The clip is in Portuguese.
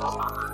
Música